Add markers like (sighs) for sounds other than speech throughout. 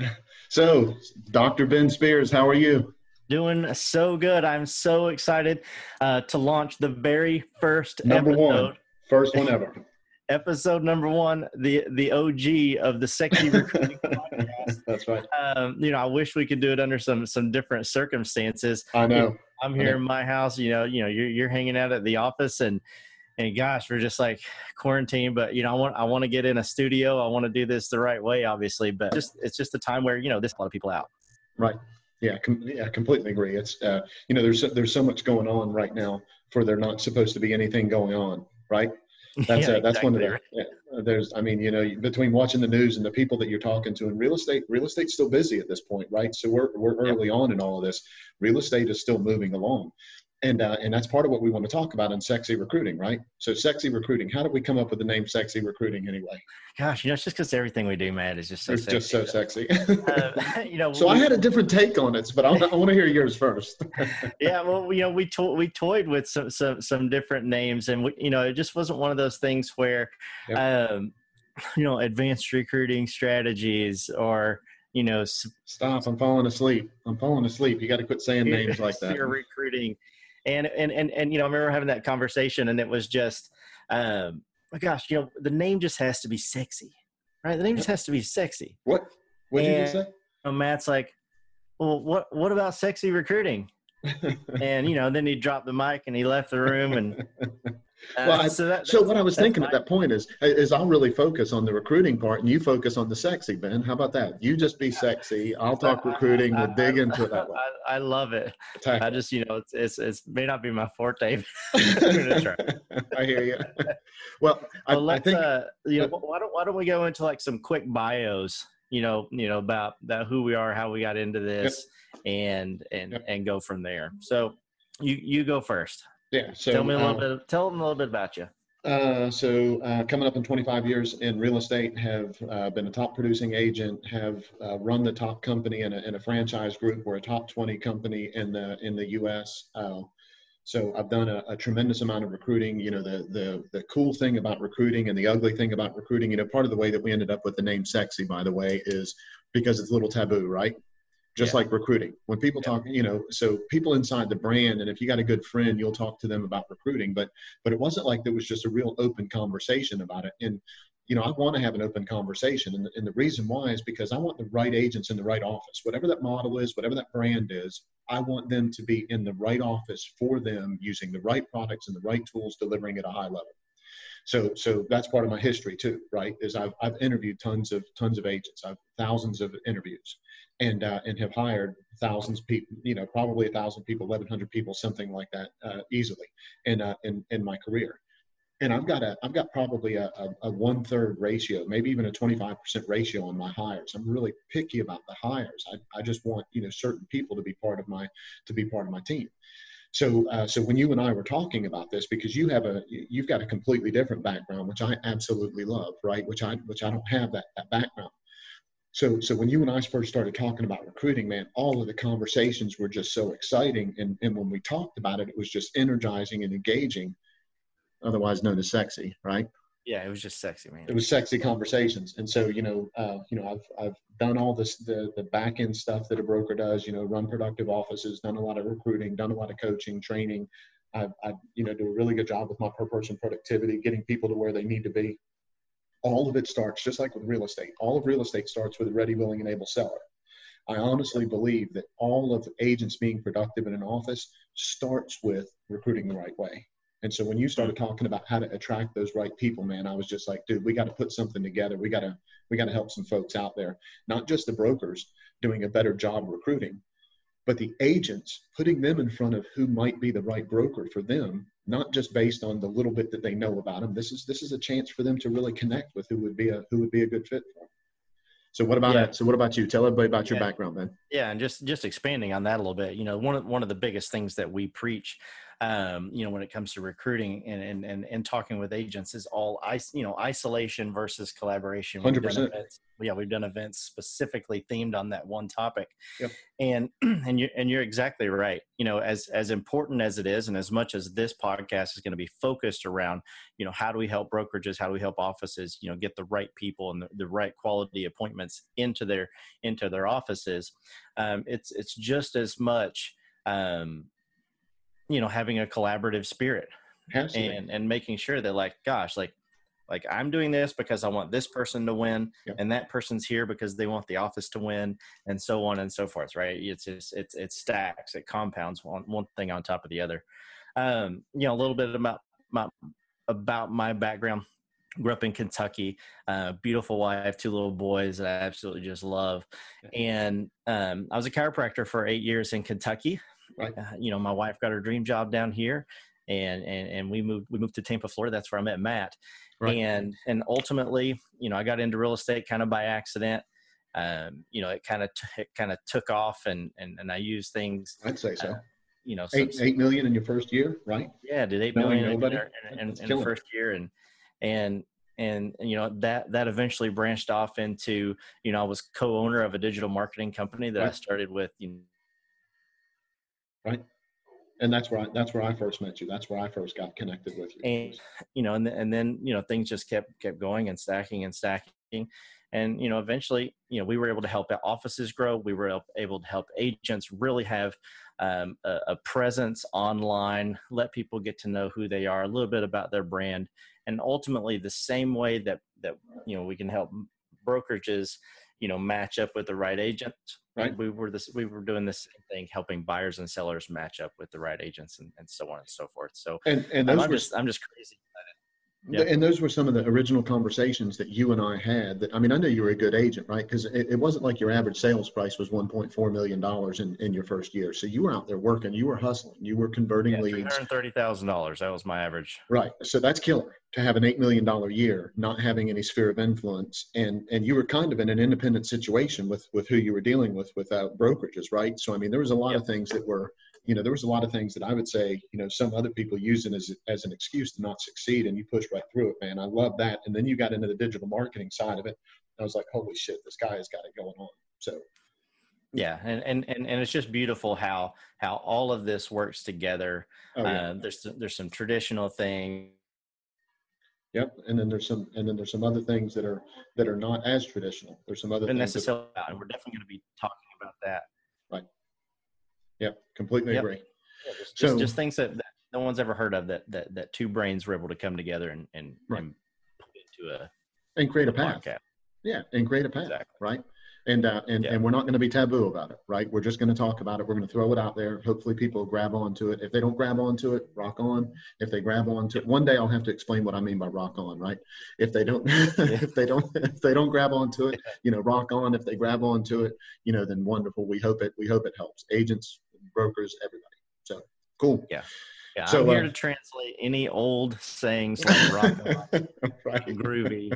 (laughs) So, Dr. Ben Spears, how are you? Doing so good. I'm so excited uh, to launch the very first Number episode. one, first one ever. (laughs) Episode number one, the the OG of the Sexy Recruiting (laughs) Podcast. That's right. Um, you know, I wish we could do it under some some different circumstances. I know. I'm here know. in my house. You know, you know, you're you're hanging out at the office, and and gosh, we're just like quarantined. But you know, I want I want to get in a studio. I want to do this the right way, obviously. But just it's just a time where you know, there's a lot of people out. Right. Yeah, com- yeah, completely agree. It's uh, you know, there's so, there's so much going on right now for there not supposed to be anything going on, right? (laughs) That's Yeah, uh, that's one of the. exactly. Yeah, there's, I mean, you know, between watching the news and the people that you're talking to and real estate, real estate's still busy at this point, right? So we're we're Yep. early on in all of this. Real estate is still moving along, and uh, and that's part of what we want to talk about in sexy recruiting, right? So sexy recruiting. How did we come up with the name sexy recruiting anyway? Gosh, you know, it's just because everything we do, man, is just so it's just so sexy. sexy. (laughs) Uh, (laughs) (laughs) you know, so I had a different take on it, but I, I want to hear yours first. yeah, well, you know, we to- we toyed with some some some different names, and we, you know, it just wasn't one of those things where, um, you know, advanced recruiting strategies or you know, Stop! I'm falling asleep. I'm falling asleep. You got to quit saying names like that. You're recruiting, and and and and you know, I remember having that conversation, and it was just, um, my gosh, you know, the name just has to be sexy, right? The name just has to be sexy. What? What did you say? And Matt's like, well, what what about sexy recruiting? (laughs) And you know, then he dropped the mic and he left the room, and (laughs) Uh, well, I- so that So what I was thinking at that point is, uh, is I'll really focus on the recruiting part, and you focus on the sexy. Ben, how about that? You just be sexy. I'll talk recruiting. We'll dig into it that (laughs) way. I, I love it. Attack I just, you know, it's it's, it's may not be my forte. (laughs) (laughs) but I'm gonna try. I hear you. Well, I, Well, I think uh, you know, uh, why don't why don't we go into like some quick bios? You know, you know about that who we are, how we got into this, and and Yep. and go from there. So, you you go first. Yeah. So tell me a little uh, bit. Tell them a little bit about you. Uh, so uh, coming up in 25 years in real estate, have uh, been a top producing agent, have uh, run the top company in a, in a franchise group. We're a top 20 company in the in the U.S. Uh, so I've done a, a tremendous amount of recruiting. You know, the the the cool thing about recruiting and the ugly thing about recruiting. You know, part of the way that we ended up with the name "sexy," by the way, is because it's a little taboo, right? Just Yeah. like recruiting. When people Yeah. talk, you know, so people inside the brand, and if you got a good friend, you'll talk to them about recruiting. But but it wasn't like there was just a real open conversation about it. And you know, I want to have an open conversation, and the, and the reason why is because I want the right agents in the right office, whatever that model is, whatever that brand is. I want them to be in the right office for them, using the right products and the right tools, delivering at a high level. So, so that's part of my history too, right? Is I've, I've interviewed tons of tons of agents, I've thousands of interviews, and uh, and have hired thousands of people, you know, probably a thousand people, eleven hundred people, something like that, uh, easily in uh, in in my career. And I've got a I've got probably a, a, a one third ratio, maybe even a twenty five percent ratio on my hires. I'm really picky about the hires. I, I just want you know certain people to be part of my to be part of my team. So, uh, so when you and I were talking about this, because you have a, you've got a completely different background, which I absolutely love, right? Which I, which I don't have that, that background. So, so when you and I first started talking about recruiting, man, all of the conversations were just so exciting. And, and when we talked about it, it was just energizing and engaging, otherwise known as sexy, right? Yeah, it was just sexy, man. it was sexy conversations. And so you know uh, you know i've i've done all this the the back end stuff that a broker does you know run productive offices done a lot of recruiting done a lot of coaching training. I've I, you know do a really good job with my per person productivity getting people to where they need to be. All of it starts just like with real estate all of real estate starts with a ready willing and able seller. I honestly believe that all of agents being productive in an office starts with recruiting the right way and so when you started mm-hmm. talking about how to attract those right people, man, I was just like, dude, we got to put something together. We got to we got to help some folks out there, not just the brokers doing a better job recruiting, but the agents putting them in front of who might be the right broker for them, not just based on the little bit that they know about them. This is this is a chance for them to really connect with who would be a who would be a good fit for them. So what about Yeah. so what about you? Tell everybody about your Yeah. background, man. Yeah, and just just expanding on that a little bit, you know, one of one of the biggest things that we preach um, you know, when it comes to recruiting and, and, and, and talking with agents is all, you know, isolation versus collaboration. 100%. yeah, we've done events specifically themed on that one topic. Yep. And, (clears throat) and you, and you're exactly right. You know, as, as important as it is, and as much as this podcast is going to be focused around, you know, how do we help brokerages? How do we help offices, you know, get the right people and the, the right quality appointments into their, into their offices. Um, it's, it's just as much, um, you know having a collaborative spirit and and making sure that like gosh like like i'm doing this because i want this person to win yep. and that person's here because they want the office to win and so on and so forth right? It's just it's it stacks it compounds one one thing on top of the other. Um you know a little bit about my about my background. Grew up in kentucky uh, beautiful wife two little boys that i absolutely just love. And um, i was a chiropractor for eight years in kentucky Right. Uh, you know, my wife got her dream job down here, and and and we moved we moved to Tampa, Florida. That's where I met Matt. Right. And and ultimately, you know, I got into real estate kind of by accident. Um, you know, it kind of t- it kind of took off, and and and I used things. I'd say so. Uh, you know, eight eight million in your first year, right? Yeah, did eight million in, in, in, in the first year, and and and you know that that eventually branched off into you know I was co-owner of a digital marketing company that right. I started with you know, right? And that's where I, that's where I first met you. That's where I first got connected with you. And you know, and and then you know things just kept kept going and stacking and stacking, and you know eventually you know we were able to help offices grow. We were able to help agents really have um, a, a presence online, let people get to know who they are, a little bit about their brand, and ultimately the same way that that you know we can help brokerages you know match up with the right agent right? We were this we were doing the same thing helping buyers and sellers match up with the right agents and, and so on and so forth. So and and i'm were, just i'm just crazy yeah. And those were some of the original conversations that you and I had. That I mean, I know you were a good agent, right? Because it, it, wasn't like your average sales price was 1.4 million dollars in, in your first year. So you were out there working, you were hustling, you were converting yeah, leads. Three hundred thirty thousand dollars. That was my average. Right. So that's killer to have an eight million dollar year, not having any sphere of influence, and and you were kind of in an independent situation with with who you were dealing with without brokerages, right? So I mean, there was a lot yep. of things that were you know, there was a lot of things that I would say, you know, some other people use it as, as an excuse to not succeed and you pushed right through it, man. I love that. And then you got into the digital marketing side of it. I was like, holy shit, this guy has got it going on. So yeah and, and and and it's just beautiful how how all of this works together oh, yeah. uh, there's there's some traditional things Yep, and then there's some, and then there's some other things that are that are not as traditional. There's some other things. Necessarily, that, and we're definitely going to be talking about that. Yep, completely yep. agree. Yeah, just, so, just, just things that, that, no one's ever heard of that that that two brains were able to come together and and, right. and put into a and create a path. Podcast. Yeah, and create a path. Exactly. Right. And uh, and yeah. and we're not going to be taboo about it, right? We're just going to talk about it. We're going to throw it out there. Hopefully, people grab onto it. If they don't grab onto it, rock on. If they grab onto it, one day I'll have to explain what I mean by rock on, right? If they don't, (laughs) if they don't, if they don't grab onto it, you know, rock on. If they grab onto it, you know, then wonderful. We hope it. We hope it helps agents, brokers, everybody. So cool. Yeah. Yeah, so, I'm here uh, to translate any old sayings like (laughs) rock right. groovy,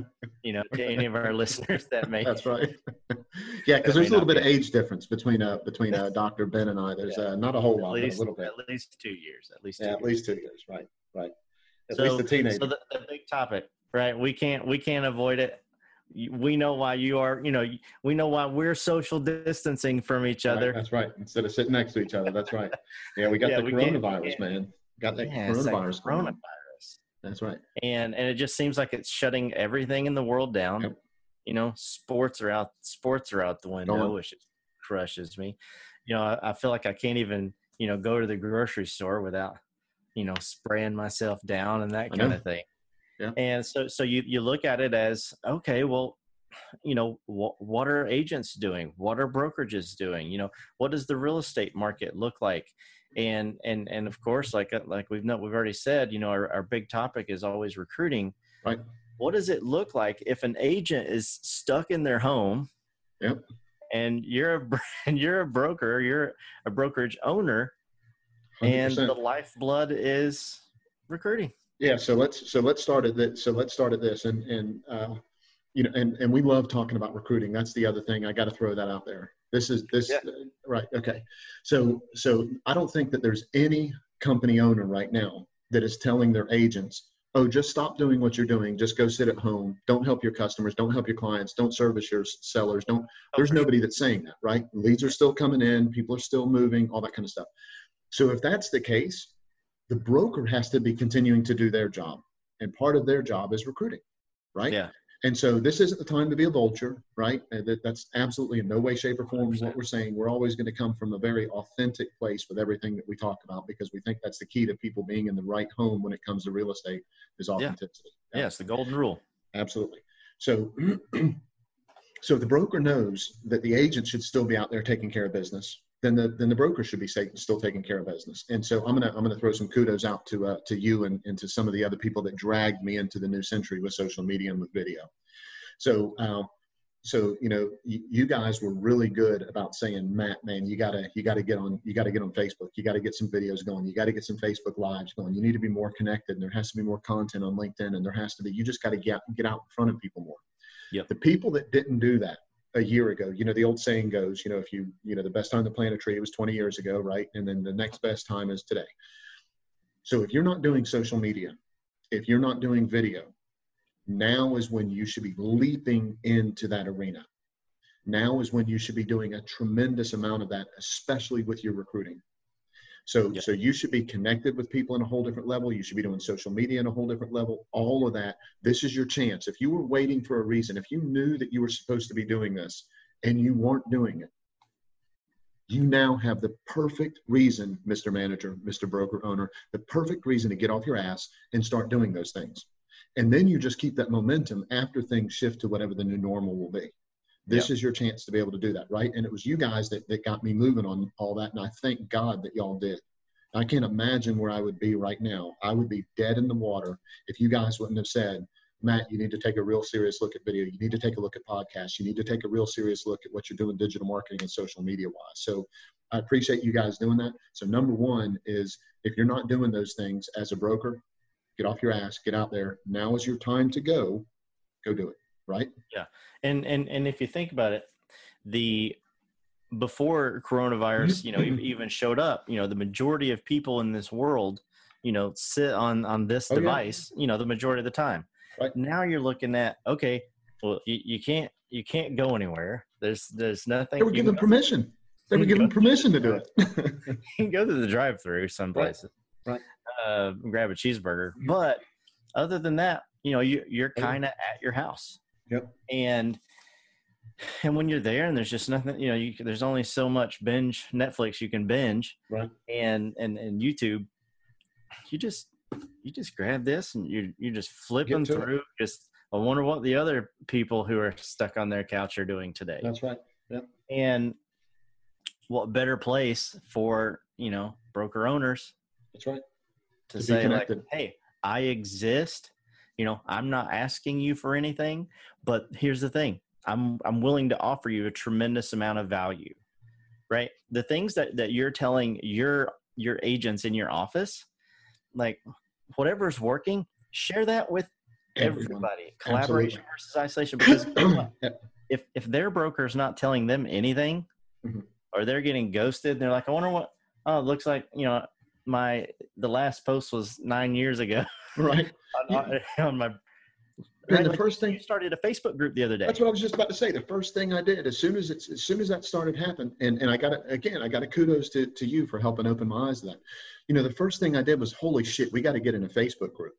you know, to any of our (laughs) listeners that may. That's right. (laughs) yeah, because there's a little bit of age difference between uh between uh, Dr. Ben and I. There's yeah. uh, not a whole at lot, least, a little bit. At least two years. At least. yeah, years. at least two years. Right. Right. At so, least the teenager. So the, the big topic, right? We can't we can't avoid it we know why you are you know we know why we're social distancing from each other. right, that's right. Instead of sitting next to each other that's right. (laughs) Yeah we got yeah, the coronavirus man. Got that yeah, coronavirus coronavirus. That's right. And and it just seems like it's shutting everything in the world down. Yep. you know sports are out sports are out the window which crushes me. You know I, I feel like i can't even you know go to the grocery store without you know spraying myself down and that kind of thing yeah. And so, so you, you look at it as, okay, well, you know, what, what are agents doing? What are brokerages doing? You know, what does the real estate market look like? And, and, and of course, like, uh, like we've not, we've already said, you know, our, our big topic is always recruiting. Right. What does it look like if an agent is stuck in their home? Yep. And you're a, (laughs) and you're a broker, you're a brokerage owner 100%. and the lifeblood is recruiting yeah so let's so let's start at this so let's start at this and and uh, you know and and we love talking about recruiting that's the other thing i got to throw that out there this is this yeah. uh, right okay so so i don't think that there's any company owner right now that is telling their agents, oh, just stop doing what you're doing. Just go sit at home. Don't help your customers. Don't help your clients. Don't service your sellers. Don't. There's nobody that's saying that, right? Leads are still coming in. People are still moving. All that kind of stuff. So if that's the case, the broker has to be continuing to do their job, and part of their job is recruiting, right? Yeah. And so this isn't the time to be a vulture, right? Uh, that, that's absolutely in no way, shape, or form 100%. what we're saying. We're always going to come from a very authentic place with everything that we talk about because we think that's the key to people being in the right home when it comes to real estate is authenticity. Yeah, yeah it's the golden rule. Absolutely. So, (clears throat) so the broker knows that the agent should still be out there taking care of business then the then the broker should be still taking care of business. And so I'm gonna I'm gonna throw some kudos out to uh, to you and, and to some of the other people that dragged me into the new century with social media and with video. So uh, so you know you guys were really good about saying Matt, man, you gotta you gotta get on you gotta get on Facebook. You gotta get some videos going. You gotta get some Facebook lives going. You need to be more connected. And there has to be more content on LinkedIn, and there has to be you just got to get get out in front of people more. Yep. The people that didn't do that a year ago. You know, the old saying goes, you know, if you, you know, the best time to plant a tree was 20 years ago, right? And then the next best time is today. So if you're not doing social media, if you're not doing video, now is when you should be leaping into that arena. Now is when you should be doing a tremendous amount of that, especially with your recruiting. So, yeah. so you should be connected with people in a whole different level. You should be doing social media in a whole different level. All of that. This is your chance. If you were waiting for a reason, if you knew that you were supposed to be doing this and you weren't doing it, you now have the perfect reason, Mr. Manager, Mr. Broker Owner, the perfect reason to get off your ass and start doing those things. And then you just keep that momentum after things shift to whatever the new normal will be. This yep. is your chance to be able to do that, right? And it was you guys that, that got me moving on all that. And I thank God that y'all did. I can't imagine where I would be right now. I would be dead in the water if you guys wouldn't have said, Matt, you need to take a real serious look at video. You need to take a look at podcasts. You need to take a real serious look at what you're doing digital marketing and social media wise. So I appreciate you guys doing that. So number one is if you're not doing those things as a broker, get off your ass, get out there. Now is your time to go. Go do it right? Yeah, and and and if you think about it, the before coronavirus, you know, (clears throat) even showed up, you know, the majority of people in this world, you know, sit on on this oh, device, yeah. you know, the majority of the time. Right. Now you're looking at okay, well, you, you can't you can't go anywhere. There's there's nothing. They were given permission. They were given permission to do it. (laughs) you can go to the drive-through some places, right? right. Uh, grab a cheeseburger, but other than that, you know, you, you're kind of at your house. Yep. And and when you're there and there's just nothing, you know, you, there's only so much binge Netflix you can binge, right? And and and YouTube, you just you just grab this and you you're just flipping through. It. Just I wonder what the other people who are stuck on their couch are doing today. That's right. Yep. And what better place for you know broker owners? That's right. To, to say like, hey, I exist you know i'm not asking you for anything but here's the thing i'm i'm willing to offer you a tremendous amount of value right? The things that that you're telling your your agents in your office like whatever's working share that with everybody. Collaboration Absolutely. versus isolation because (clears throat) if if their broker is not telling them anything mm-hmm. or they're getting ghosted and they're like i wonder what oh it looks like you know my the last post was nine years ago (laughs) (laughs) right on, (laughs) on my and right, the like first thing you started a Facebook group the other day. That's what I was just about to say. The first thing I did, as soon as it's, as soon as that started happening, and, and I got it again, I got a kudos to, to you for helping open my eyes to that. You know, the first thing I did was, holy shit, we got to get in a Facebook group.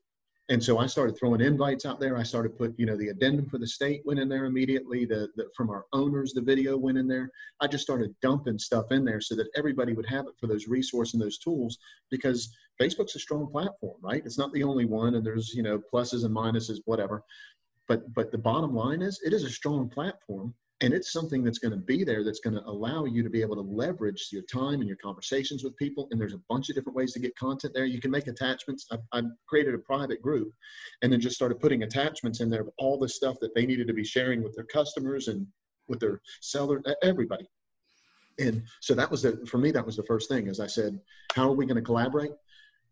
And so I started throwing invites out there. I started put, you know, the addendum for the state went in there immediately. The, the from our owners, the video went in there. I just started dumping stuff in there so that everybody would have it for those resources and those tools because Facebook's a strong platform, right? It's not the only one, and there's you know pluses and minuses, whatever. But but the bottom line is, it is a strong platform, and it's something that's going to be there that's going to allow you to be able to leverage your time and your conversations with people and there's a bunch of different ways to get content there you can make attachments i, I created a private group and then just started putting attachments in there of all the stuff that they needed to be sharing with their customers and with their seller everybody and so that was the for me that was the first thing as i said how are we going to collaborate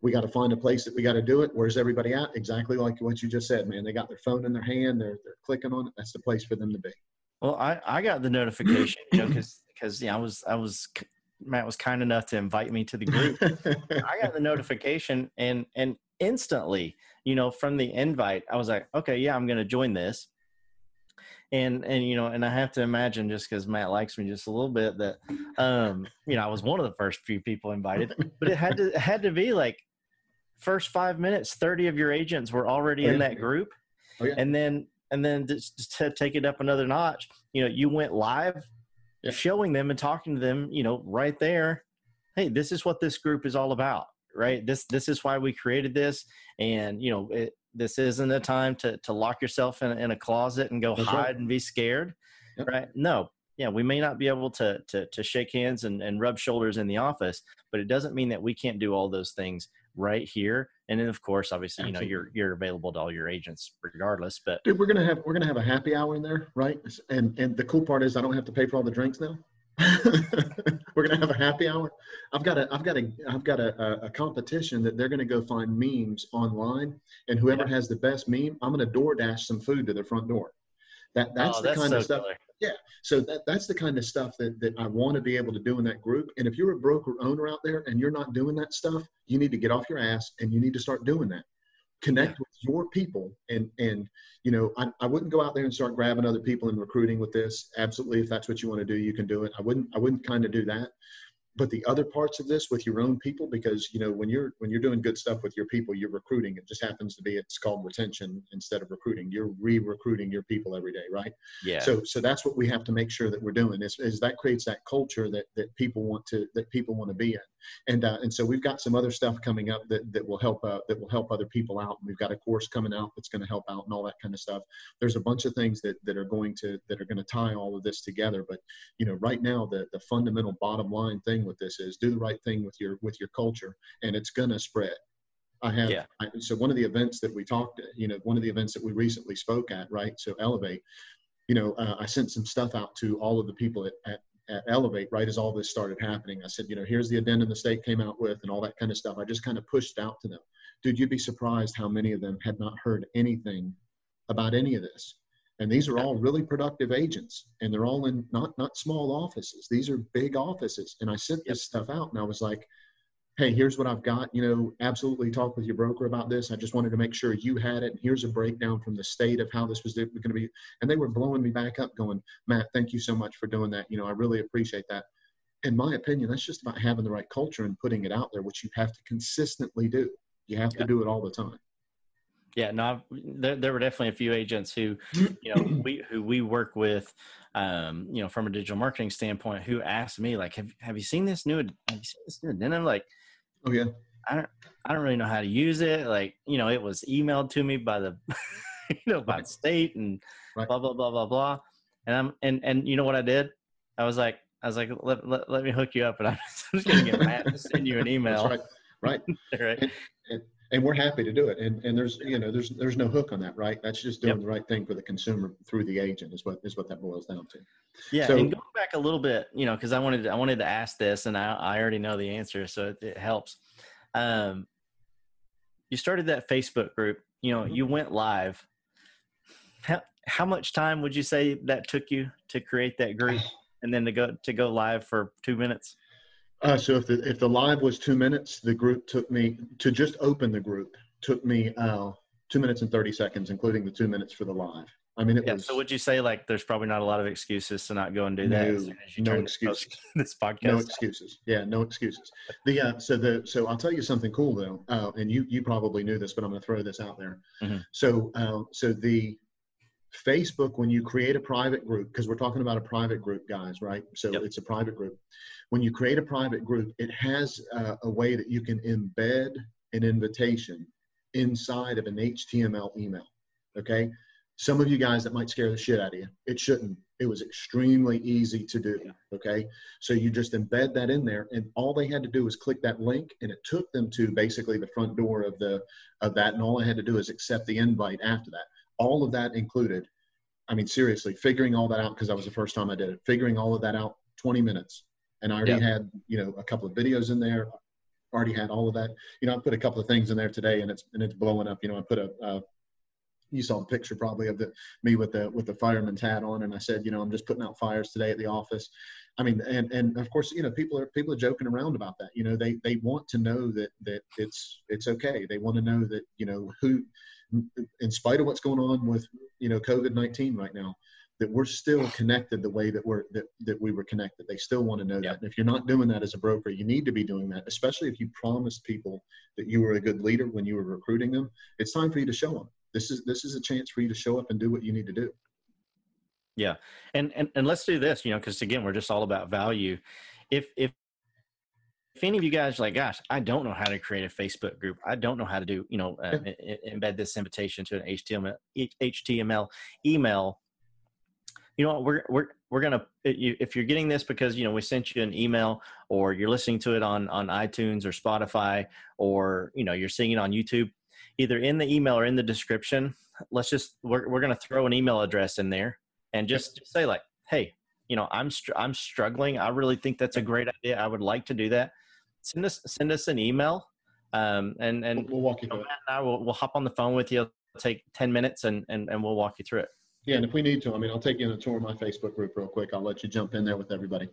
we got to find a place that we got to do it. Where's everybody at? Exactly like what you just said, man. They got their phone in their hand. They're, they're clicking on it. That's the place for them to be. Well, I, I got the notification, you know, because because yeah, I was I was Matt was kind enough to invite me to the group. (laughs) I got the notification and and instantly, you know, from the invite, I was like, okay, yeah, I'm going to join this. And and you know, and I have to imagine just because Matt likes me just a little bit that, um, you know, I was one of the first few people invited, but it had to it had to be like first five minutes, thirty of your agents were already oh, in that group, oh, yeah. and then and then just to take it up another notch, you know, you went live yeah. showing them and talking to them, you know, right there. Hey, this is what this group is all about, right? This this is why we created this, and you know, it, this isn't a time to to lock yourself in, in a closet and go That's hide right. and be scared, yep. right? No, yeah, we may not be able to to to shake hands and, and rub shoulders in the office, but it doesn't mean that we can't do all those things right here. And then of course, obviously, Absolutely. you know, you're you're available to all your agents regardless. But dude, we're gonna have we're gonna have a happy hour in there, right? And and the cool part is I don't have to pay for all the drinks now. (laughs) we're gonna have a happy hour. I've got a I've got a I've got a, a, competition that they're gonna go find memes online, and whoever yeah. has the best meme, I'm gonna door dash some food to their front door. That that's oh, the that's kind so of stuff. Killer. Yeah. So that, that's the kind of stuff that, that I want to be able to do in that group. And if you're a broker owner out there and you're not doing that stuff, you need to get off your ass and you need to start doing that. Connect yeah. with your people and and you know, I, I wouldn't go out there and start grabbing other people and recruiting with this. Absolutely, if that's what you want to do, you can do it. I wouldn't I wouldn't kind of do that but the other parts of this with your own people because you know when you're when you're doing good stuff with your people you're recruiting. It just happens to be it's called retention instead of recruiting. You're re-recruiting your people every day right? Yeah. So so that's what we have to make sure that we're doing is, is that creates that culture that that people want to that people want to be in and uh, and so we've got some other stuff coming up that that will help uh, that will help other people out and we've got a course coming out that's going to help out and all that kind of stuff there's a bunch of things that that are going to that are going to tie all of this together but you know right now the the fundamental bottom line thing with this is do the right thing with your with your culture and it's going to spread I have, yeah. I, so one of the events that we talked, you know, one of the events that we recently spoke at, right? So Elevate, you know, uh, I sent some stuff out to all of the people at, at, at, Elevate right as all this started happening. I said, you know, here's the addendum the state came out with and all that kind of stuff. I just kind of pushed out to them. Dude, you'd be surprised how many of them had not heard anything about any of this. And these are all really productive agents, and they're all in not not small offices. These are big offices. And I sent this stuff out, and I was like, hey, here's what I've got. You know, absolutely talk with your broker about this. I just wanted to make sure you had it. And here's a breakdown from the state of how this was going to be. And they were blowing me back up, going, Matt, thank you so much for doing that. You know, I really appreciate that. In my opinion, that's just about having the right culture and putting it out there, which you have to consistently do. You have to do it all the time. Yeah, no, there, there were definitely a few agents who, you know, we who we work with, um, you know, from a digital marketing standpoint, who asked me like, "Have Have you seen this new? Have you seen this new?" And then I'm like, Oh yeah. I don't I don't really know how to use it. Like, you know, it was emailed to me by the (laughs) you know, by the state and right. blah blah blah blah blah. And I'm and and you know what I did? I was like I was like, let, let, let me hook you up and I'm (laughs) just gonna get Matt to send you an email. That's right. Right. (laughs) right. And, and, and, we're happy to do it. And and there's you know, there's there's no hook on that, right? That's just doing yep. the right thing for the consumer through the agent is what is what that boils down to. Yeah, so, and going back a little bit, you know, because I wanted to, I wanted to ask this, and I, I already know the answer, so it, it helps. Um, you started that Facebook group. You know, mm-hmm. you went live. How how much time would you say that took you to create that group, (sighs) and then to go to go live for two minutes? Uh, so if the if the live was two minutes, the group took me to just open the group took me uh, two minutes and thirty seconds, including the two minutes for the live. I mean, it yeah, was. So would you say like there's probably not a lot of excuses to not go and do that? No, (laughs) no excuses. This podcast. No excuses. Yeah, no excuses. The uh, so the so I'll tell you something cool though, uh, and you you probably knew this, but I'm going to throw this out there. Mm-hmm. So uh, so the Facebook when you create a private group because we're talking about a private group, guys, right? So yep. it's a private group. When you create a private group, it has uh, a way that you can embed an invitation inside of an HTML email. Okay some of you guys that might scare the shit out of you. It shouldn't. It was extremely easy to do. Okay. So you just embed that in there and all they had to do was click that link and it took them to basically the front door of the of that. And all I had to do is accept the invite after that. All of that included, I mean, seriously, figuring all that out because that was the first time I did it, figuring all of that out 20 minutes. And I already yeah. had, you know, a couple of videos in there, already had all of that. You know, I put a couple of things in there today and it's and it's blowing up. You know, I put a, a you saw the picture probably of the me with the with the fireman's hat on, and I said, you know, I'm just putting out fires today at the office. I mean, and and of course, you know, people are people are joking around about that. You know, they they want to know that that it's it's okay. They want to know that you know who, in spite of what's going on with you know COVID nineteen right now, that we're still connected the way that we're that, that we were connected they still want to know yep. that and if you're not doing that as a broker you need to be doing that especially if you promised people that you were a good leader when you were recruiting them it's time for you to show them this is this is a chance for you to show up and do what you need to do yeah. And and, and let's do this you know because again we're just all about value. If if if any of you guys are like gosh i don't know how to create a facebook group. I don't know how to do you know uh, embed this invitation to an html html email you know we're we're we're gonna if you're getting this because you know we sent you an email or you're listening to it on on itunes or spotify or you know you're seeing it on youtube either in the email or in the description let's just we're, we're gonna throw an email address in there and just, just say like hey you know i'm str- i'm struggling. I really think that's a great idea. I would like to do that. Send us send us an email um and and we'll walk you through it. I will, we'll hop on the phone with you. Take 10 minutes and, and and we'll walk you through it yeah, and if we need to, I mean, I'll take you on a tour of my Facebook group real quick. I'll let you jump in there with everybody,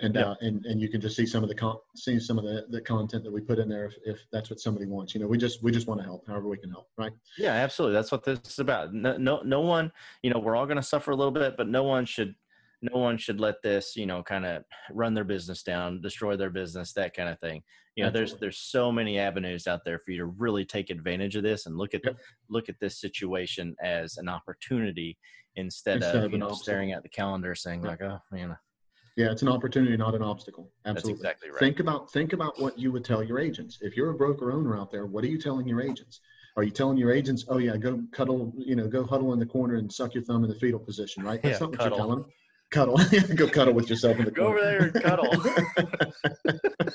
and yeah. uh, and and you can just see some of the con- see some of the, the content that we put in there if, if that's what somebody wants. You know, we just we just want to help however we can help, right? Yeah, absolutely. That's what this is about. No, no, no one. You know, we're all going to suffer a little bit, but no one should no one should let this you know kind of run their business down destroy their business that kind of thing. You know Absolutely. there's there's so many avenues out there for you to really take advantage of this and look at yep. look at this situation as an opportunity instead, instead of, of you know staring at the calendar saying like oh man uh yeah it's an opportunity not an obstacle. Absolutely. That's exactly right. Think about think about what you would tell your agents. If you're a broker owner out there what are you telling your agents? Are you telling your agents oh yeah go cuddle you know go huddle in the corner and suck your thumb in the fetal position right? (laughs) That's yeah, not what cuddle. you're telling them cuddle. (laughs) Go cuddle with yourself in the Go over there and cuddle.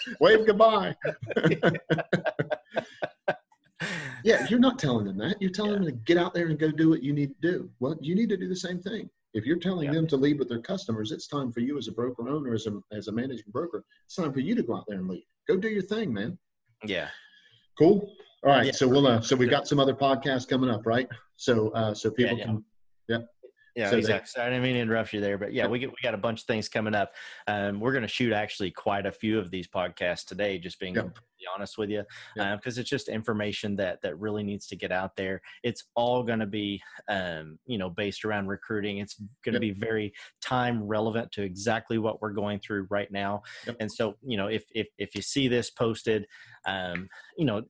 (laughs) Wave goodbye. (laughs) yeah, you're not telling them that. You're telling yeah. them to get out there and go do what you need to do. Well, you need to do the same thing. If you're telling yeah. them to lead with their customers, it's time for you as a broker owner, as a as a managing broker, it's time for you to go out there and lead. Go do your thing, man. Yeah. Cool. All right. Yeah. So we'll uh, so we've got some other podcasts coming up, right? So uh, so people can yeah. So exactly. They, I didn't mean to interrupt you there, but yeah, we get, we got a bunch of things coming up. Um, we're going to shoot actually quite a few of these podcasts today. Just being yep. completely honest with you, because yep. um, it's just information that that really needs to get out there. It's all going to be, um, you know, based around recruiting. It's going to yep. be very time relevant to exactly what we're going through right now. And so, you know, if if if you see this posted, um, you know,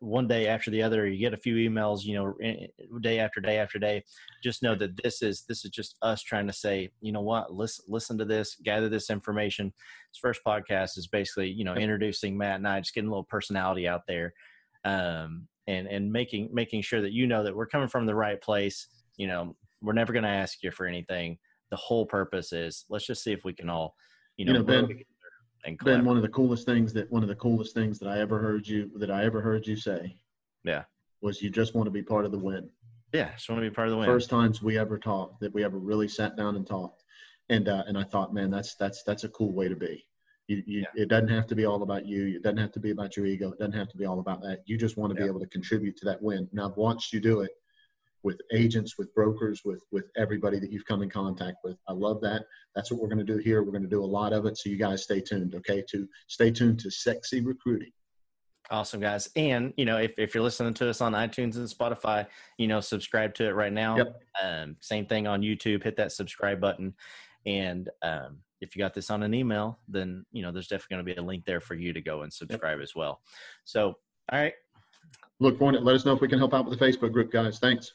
one day after the other you get a few emails you know day after day after day. Just know that this is this is just us trying to say you know what? Listen listen to this gather this information. This first podcast is basically you know introducing matt and i just getting a little personality out there um, and and making making sure that you know that we're coming from the right place. You know we're never going to ask you for anything. The whole purpose is let's just see if we can all you know, you know ben, and Ben, one of the coolest things that one of the coolest things that I ever heard you that I ever heard you say, yeah, was you just want to be part of the win. Yeah, just want to be part of the win. First times we ever talked that we ever really sat down and talked, and uh, and I thought, man, that's that's that's a cool way to be. You, you, yeah. It doesn't have to be all about you. It doesn't have to be about your ego. It doesn't have to be all about that. You just want to yeah. be able to contribute to that win. And I've watched you do it with agents, with brokers, with with everybody that you've come in contact with. I love that. That's what we're going to do here. We're going to do a lot of it. So you guys stay tuned, okay? To stay tuned to Sexy Recruiting. Awesome, guys. And you know, if, if you're listening to us on iTunes and Spotify, you know, subscribe to it right now. Yep. Um, same thing on YouTube. Hit that subscribe button. And um, if you got this on an email, then you know there's definitely going to be a link there for you to go and subscribe yep. as well. So, all right. Look for it. Let us know if we can help out with the Facebook group, guys. Thanks.